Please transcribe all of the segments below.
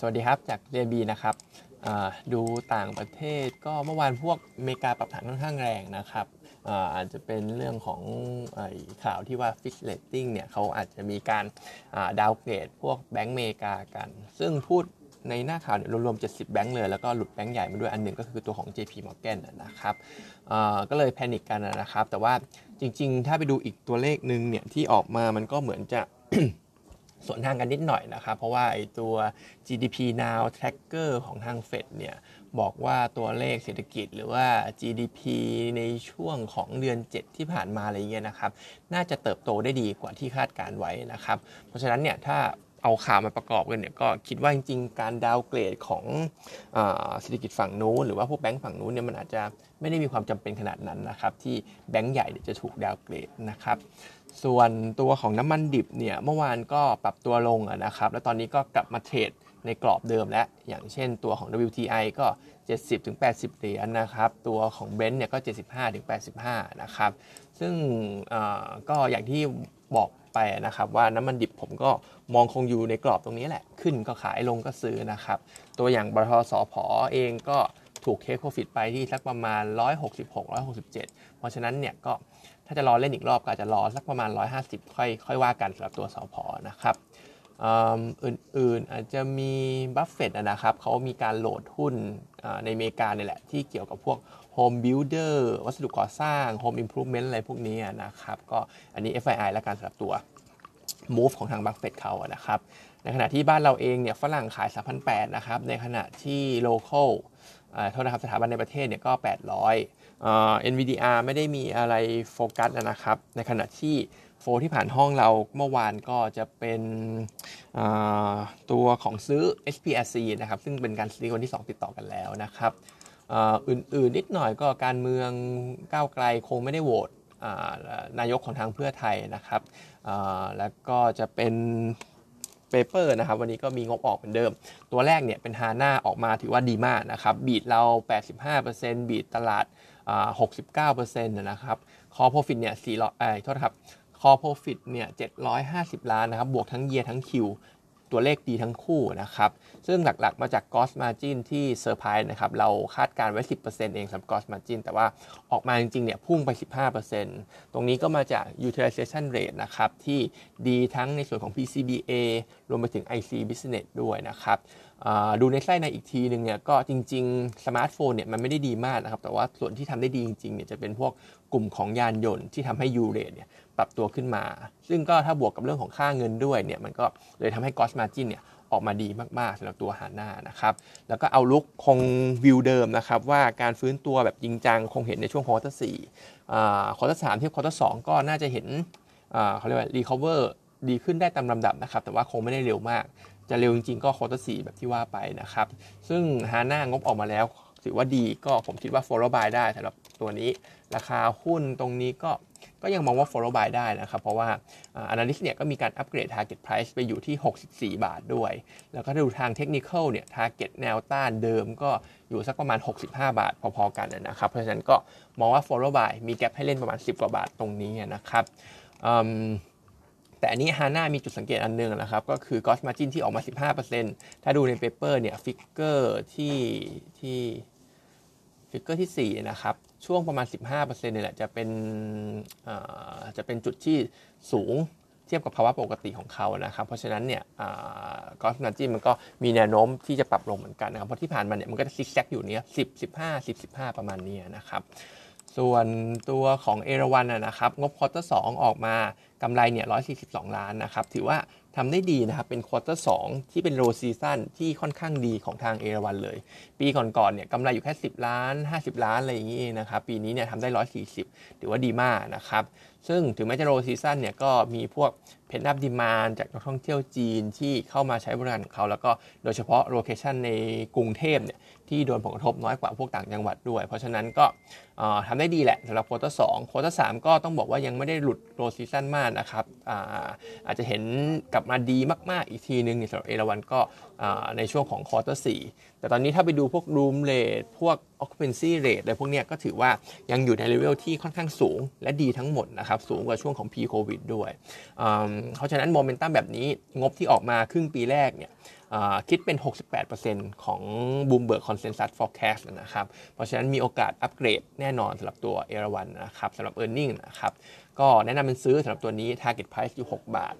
สวัสดีครับจากเรียบีนะครับดูต่างประเทศก็เมื่อวานพวกอเมริกาปรับฐานค่อนข้างแรงนะครับอาจจะเป็นเรื่องของข่าวที่ว่า Fitch Rating เนี่ยเขาอาจจะมีการดาวเกรดพวกแบงก์อเมริกากัน ซึ่งพูดในหน้าข่าวเนี่ยรวมๆ 70 แบงก์เลย แล้วก็หลุดแบงก์ใหญ่มาด้วยอันหนึ่งก็คือตัวของ JP Morgan นะครับก็เลยแพนิคกันนะครับ แต่ว่าจริงๆ ถ้าไปดูอีกตัวเลขหนึ่งเนี่ยที่ออกมามันก็เหมือนจะ สวนทางกันนิดหน่อยนะครับ เพราะว่าไอ้ตัว GDP now tracker ของทางเฟดเนี่ยบอกว่าตัวเลขเศรษฐกิจหรือว่า GDP ในช่วงของเดือน 7 ที่ผ่านมาอะไรเงี้ยนะครับ น่าจะเติบโตได้ดีกว่าที่คาดการไว้นะครับ เพราะฉะนั้นเนี่ยถ้า เอาข่าวมาประกอบกันเนี่ยก็คิดว่าจริงๆ การดาวเกรดของเศรษฐกิจฝั่งนู้นหรือว่าพวกแบงก์ฝั่งนู้นเนี่ยมันอาจจะไม่ได้มีความจำเป็นขนาดนั้นนะครับที่แบงก์ใหญ่จะถูกดาวเกรดนะครับส่วนตัวของน้ำมันดิบเนี่ยเมื่อวานก็ปรับตัวลงนะครับแล้วตอนนี้ก็กลับมาเทรดในกรอบเดิมแล้ว อย่างเช่นตัวของ WTI ก็ 70-80 เหรียญนะครับ ตัวของ Brent เนี่ยก็ 75-85 นะครับ ซึ่งก็อย่างที่บอก ไปนะครับว่าน้ำมันดิบผมก็มองคงอยู่ในกรอบตรงนี้แหละ ขึ้นก็ขายลงก็ซื้อนะครับ ตัวอย่างบทสพอเองก็ถูกเคคโคฟิตไปที่สักประมาณ 166-167 เพราะฉะนั้นเนี่ยก็ถ้าจะรอเล่นอีกรอบก็อาจจะรอสักประมาณ 150 ค่อยค่อยว่ากันสำหรับตัวสอพอนะครับอื่นๆอาจจะมีบัฟเฟตนะครับเขามีการโหลดหุ้นในอเมริกาเนี่ยแหละที่เกี่ยวกับพวก Home Builder วัสดุก่อสร้าง Home Improvement อะไรพวกนี้นะครับ ก็อันนี้ FII และการสำหรับตัว move ของทางบัฟเฟตเขานะครับ ในขณะที่บ้านเราเองเนี่ยฝรั่งขาย 3,800 นะครับ ในขณะที่ local โทษนะครับสถาบันในประเทศเนี่ยก็ 800 NVDR ไม่ได้มีอะไรโฟกัสนะครับ ในขณะที่โฟที่ผ่านห้องเราเมื่อวานก็จะเป็นตัวของซื้อ SPRC นะครับ ซึ่งเป็นการซื้อวันที่ 2 ติดต่อกันแล้วนะครับ อื่นๆนิดหน่อยก็การเมืองก้าวไกลคงไม่ได้โหวตนายกของทางเพื่อไทยนะครับแล้วก็จะเป็นpaper นะครับวันนี้ก็มีงบออกเหมือนเดิม ตัวแรกเนี่ยเป็น HANA ออกมาถือว่าดีมากนะครับ beat เรา 85% beat ตลาด 69%นะครับ core profit เนี่ย400เอ้โทษครับ core profit เนี่ย750 ล้านนะครับบวกทั้ง year ทั้ง Q ตัวเลขดีทั้งคู่นะครับ ซึ่งหลักๆมาจาก gross margin ที่เซอร์ไพรส์นะครับ เราคาดการณ์ไว้ 10%เองสำหรับ gross margin แต่ว่าออกมาจริงๆเนี่ยพุ่งไป 15%ตรงนี้ก็มาจาก utilization rate นะครับ ที่ดีทั้งในส่วนของ PCBA รวมไปถึง IC business ด้วยนะครับดูในไส้ในอีกทีหนึ่งเนี่ยก็จริง ๆ สมาร์ทโฟนเนี่ยมันไม่ได้ดีมากนะครับ แต่ว่าส่วนที่ทำได้ดีจริงๆเนี่ยจะเป็นพวกกลุ่มของยานยนต์ที่ทำให้ U-rate เนี่ยปรับตัวขึ้นมา ซึ่งก็ถ้าบวกกับเรื่องของค่าเงินด้วยเนี่ยมันก็เลยทำให้ gross margin เนี่ยออกมาดีมากๆสำหรับตัวฮาน่านะครับแล้วก็ outlook คงวิวเดิมนะครับว่าการฟื้นตัวแบบจริงจังคงเห็นในช่วง quarter สี่quarter สามเทียบ quarter สองก็น่าจะเห็นเขาเรียกว่า recover ดีขึ้นได้ตามลำดับนะครับ แต่ว่าคงไม่ได้เร็วมาก จะเร็วจริงๆ ก็ quarter สี่แบบที่ว่าไปนะครับ ซึ่งฮาน่างบออกมาแล้วถือว่าดีก็ผมคิดว่า follow buy ได้สำหรับตัวนี้ ราคาหุ้นตรงนี้ก็ก็ยังมองว่า follow buy ได้นะครับ เพราะว่า analyst เนี่ยก็มีการ upgrade target price ไปอยู่ที่ 64 บาทด้วย แล้วก็ดูทางเทคนิคเนี่ย target แนวต้านเดิมก็อยู่สักประมาณ 65 บาท พอๆกันนะครับ เพราะฉะนั้นก็มองว่า follow buy มี gap ให้เล่นประมาณ 10 กว่าบาทตรงนี้นะครับ แต่อันนี้ฮาน่ามีจุดสังเกตอันนึงนะครับ ก็คือ gross margin ที่ออกมา 15%ถ้าดูใน paper เนี่ย figure ที่ที่ figure ที่ 4 นะครับ ช่วงประมาณ 15%เนี่ยแหละจะเป็นจะเป็นจุดที่สูงเทียบกับภาวะปกติของเขานะครับ เพราะฉะนั้นเนี่ยgross margin มันก็มีแนวโน้มที่จะปรับลงเหมือนกันนะครับ เพราะที่ผ่านมาเนี่ยมันก็จะซิกแซกอยู่เนี้ย10 15 10 15ประมาณนี้นะครับ ส่วนตัวของเอราวันนะครับงบ quarter สองออกมากำไรเนี่ย142 ล้านนะครับถือว่าทำได้ดีนะครับเป็น quarter สองที่เป็น low season ที่ค่อนข้างดีของทางเอราวันเลย ปีก่อนๆเนี่ยกำไรอยู่แค่ 10 ล้าน 50 ล้านอะไรอย่างนี้นะครับปีนี้เนี่ยทำได้ 140 ถือว่าดีมากนะครับ ซึ่งถึงแม้จะ low season เนี่ยก็มีพวกpent-up demand จากนักท่องเที่ยวจีนที่เข้ามาใช้บริการของเขา แล้วก็โดยเฉพาะ location ในกรุงเทพเนี่ยที่โดนผลกระทบน้อยกว่าพวกต่างจังหวัดด้วย เพราะฉะนั้นก็ทำได้ดีแหละสำหรับ quarter สอง quarter สามก็ต้องบอกว่ายังไม่ได้หลุด low season มากนะครับอาอาจจะเห็นกลับมาดีมาก ๆ อีกทีนึงในสำหรับเอราวันก็ในช่วงของ quarter สี่แต่ตอนนี้ถ้าไปดูพวก room rate พวก occupancy rate อะไรพวกนี้ก็ถือว่ายังอยู่ในเลเวลที่ค่อนข้างสูงและดีทั้งหมดนะครับนะครับสูงกว่าช่วงของ pre covid ด้วย เพราะฉะนั้นโมเมนตัมแบบนี้งบที่ออกมาครึ่งปีแรกเนี่ยคิดเป็น 68%ของ Bloomberg Consensus Forecast นะครับ เพราะฉะนั้นมีโอกาสอัปเกรดแน่นอนสำหรับตัวเอราวันนะครับสำหรับ e a r n i n g นะครับ ก็แนะนำเป็นซื้อสำหรับตัวนี้ Target Price อยู่ 6 บาท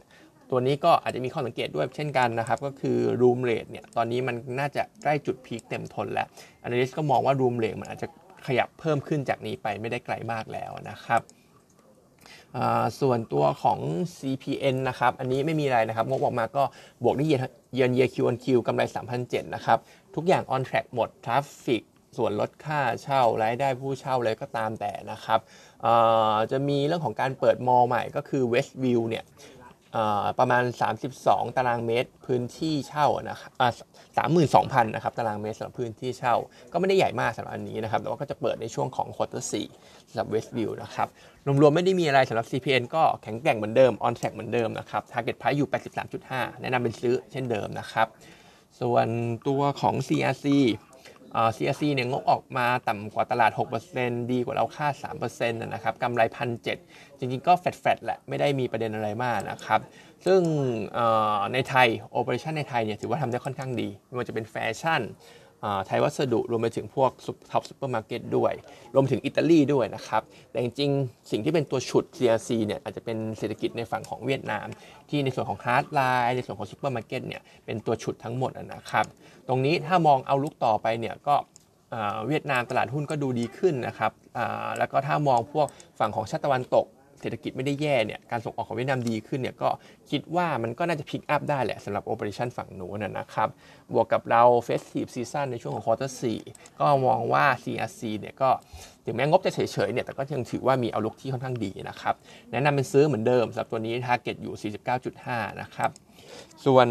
ตัวนี้ก็อาจจะมีข้อสังเกตด้วยเช่นกันนะครับ ก็คือ Room Rate เนี่ย ตอนนี้มันน่าจะใกล้จุดพีคเต็มทนแล้ว Analyst ก็มองว่า Room Rate มันอาจจะขยับเพิ่มขึ้นจากนี้ไปไม่ได้ไกลมากแล้วนะครับ ส่วนตัวของ CPN นะครับ อันนี้ไม่มีอะไรนะครับ งบออกมาก็บวกได้ year on year Q on Q กำไร 3,007นะครับ ทุกอย่าง on track หมด traffic ส่วนลดค่าเช่ารายได้ผู้เช่าเลยก็ตามแต่นะครับจะมีเรื่องของการเปิด mall ใหม่ก็คือ Westville เนี่ย ประมาณ 32 ตารางเมตรพื้นที่เช่านะครับสามหมื่นสองพันนะครับตารางเมตรสำหรับพื้นที่เช่า ก็ไม่ได้ใหญ่มากสำหรับอันนี้นะครับ แต่ว่าก็จะเปิดในช่วงของ quarter สี่สำหรับ Westville นะครับ รวมๆไม่ได้มีอะไรสำหรับ CPN ก็แข็งแกร่งเหมือนเดิม on track เหมือนเดิมนะครับ Target Price อยู่ 83.5 แนะนำเป็นซื้อเช่นเดิมนะครับ ส่วนตัวของ CRC CRC เนี่ยงบออกมาต่ำกว่าตลาด 6%ดีกว่าเราคาด3%นะครับกำไรพันเจริงๆ ก็แฟดๆแหละไม่ได้มีประเด็นอะไรมากนะครับ ซึ่งในไทย operation ในไทยเนี่ยถือว่าทำได้ค่อนข้างดีไม่ว่าจะเป็นแฟชั่น ไทยวัสดุรวมไปถึงพวกท็อปซูเปอร์มาร์เก็ตด้วย รวมถึงอิตาลีด้วยนะครับ แต่จริงๆ สิ่งที่เป็นตัวฉุด CRC เนี่ยอาจจะเป็นเศรษฐกิจในฝั่งของเวียดนาม ที่ในส่วนของ hardline ในส่วนของซูเปอร์มาร์เก็ตเนี่ยเป็นตัวฉุดทั้งหมดนะครับ ตรงนี้ถ้ามอง outlook ต่อไปเนี่ยก็เวียดนามตลาดหุ้นก็ดูดีขึ้นนะครับแล้วก็ถ้ามองพวกฝั่งของชาติตะวันตก เศรษฐกิจไม่ได้แย่เนี่ยการส่งออกของเวียดนามดีขึ้นเนี่ยก็คิดว่ามันก็น่าจะ pick up ได้แหละสำหรับ operation ฝั่งนู้นนะครับบวกกับเรา festive season ในช่วงของ quarter สี่ก็มองว่า CRC เนี่ยก็ถึงแม้งบจะเฉยๆเนี่ยแต่ก็ยังถือว่ามี outlook ที่ค่อนข้างดีนะครับแนะนำเป็นซื้อเหมือนเดิมสำหรับตัวนี้ target อยู่ 49.5 นะครับส่วน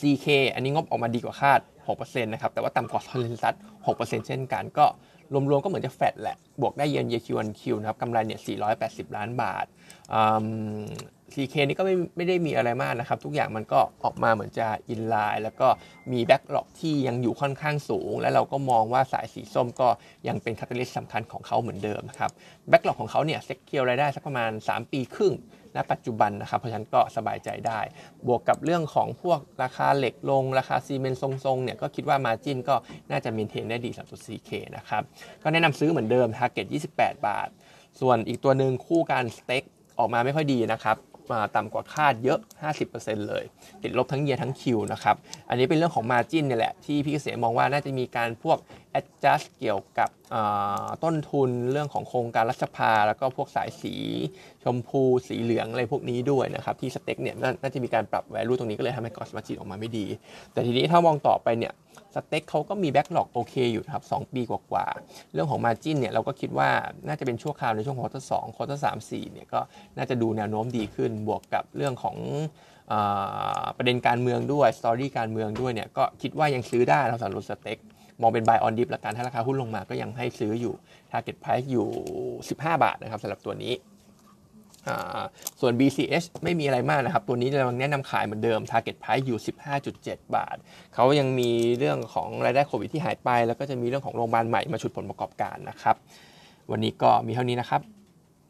CK อันนี้งบออกมาดีกว่าคาด 6%นะครับ แต่ว่าต่ำกว่า consensus 6%เช่นกัน ก็ รวมๆก็เหมือนจะแฟดแหละ บวกได้ year on year Q on Q นะครับกำไรเนี่ย480 ล้านบาท CK นี่ก็ไม่ไม่ได้มีอะไรมากนะครับ ทุกอย่างมันก็ออกมาเหมือนจะ in line แล้วก็มี backlog ที่ยังอยู่ค่อนข้างสูง และเราก็มองว่าสายสีส้มก็ยังเป็น catalyst สำคัญของเขาเหมือนเดิมนะครับ backlog ของเขาเนี่ย secure รายได้สักประมาณ 3 ปีครึ่งณปัจจุบันนะครับ เพราะฉะนั้นก็สบายใจได้ บวกกับเรื่องของพวกราคาเหล็กลง ราคาซีเมนต์ทรงๆเนี่ยก็คิดว่า margin ก็น่าจะ maintain ได้ดีสำหรับตัว CK นะครับ ก็แนะนำซื้อเหมือนเดิม Target 28 บาท ส่วนอีกตัวหนึ่งคู่กัน STEC ออกมาไม่ค่อยดีนะครับ มาต่ำกว่าคาดเยอะ 50%เลย ติดลบทั้ง year ทั้ง Q นะครับ อันนี้เป็นเรื่องของ margin เนี่ยแหละ ที่พี่เกษมมองว่าน่าจะมีการพวก adjust เกี่ยวกับต้นทุนเรื่องของโครงการรัฐสภา แล้วก็พวกสายสี ชมพูสีเหลืองอะไรพวกนี้ด้วยนะครับ ที่ STEC เนี่ยน่าจะมีการปรับ value ตรงนี้ก็เลยทำให้ gross margin ออกมาไม่ดี แต่ทีนี้ถ้ามองต่อไปเนี่ย STEC เขาก็มี backlog โอเคอยู่ครับสปีกว่าๆ เรื่องของ margin เนี่ยเราก็คิดว่าน่าจะเป็นชั่วคราวในช่วง quarter สอง quarter สามสี่เนี่ยก็น่าจะดูแนวโน้มดีขึ้นบวกกับเรื่องของประเด็นการเมืองด้วย story การเมืองด้วยเนี่ยก็คิดว่ายังซื้อได้เราสำหรับ STEC มองเป็น buy on dip ละกันถ้าราคาหุ้นลงมาก็ยังให้ซื้ออยู่ target price อยู่ 15 บาทนะครับสำหรับตัวนี้ ส่วน BCH ไม่มีอะไรมากนะครับ ตัวนี้เราแนะนำขายเหมือนเดิม Target Price อยู่ 15.7 บาท เขายังมีเรื่องของรายได้โควิดที่หายไป แล้วก็จะมีเรื่องของโรงพยาบาลใหม่มาชุดผลประกอบการนะครับ วันนี้ก็มีเท่านี้นะครับ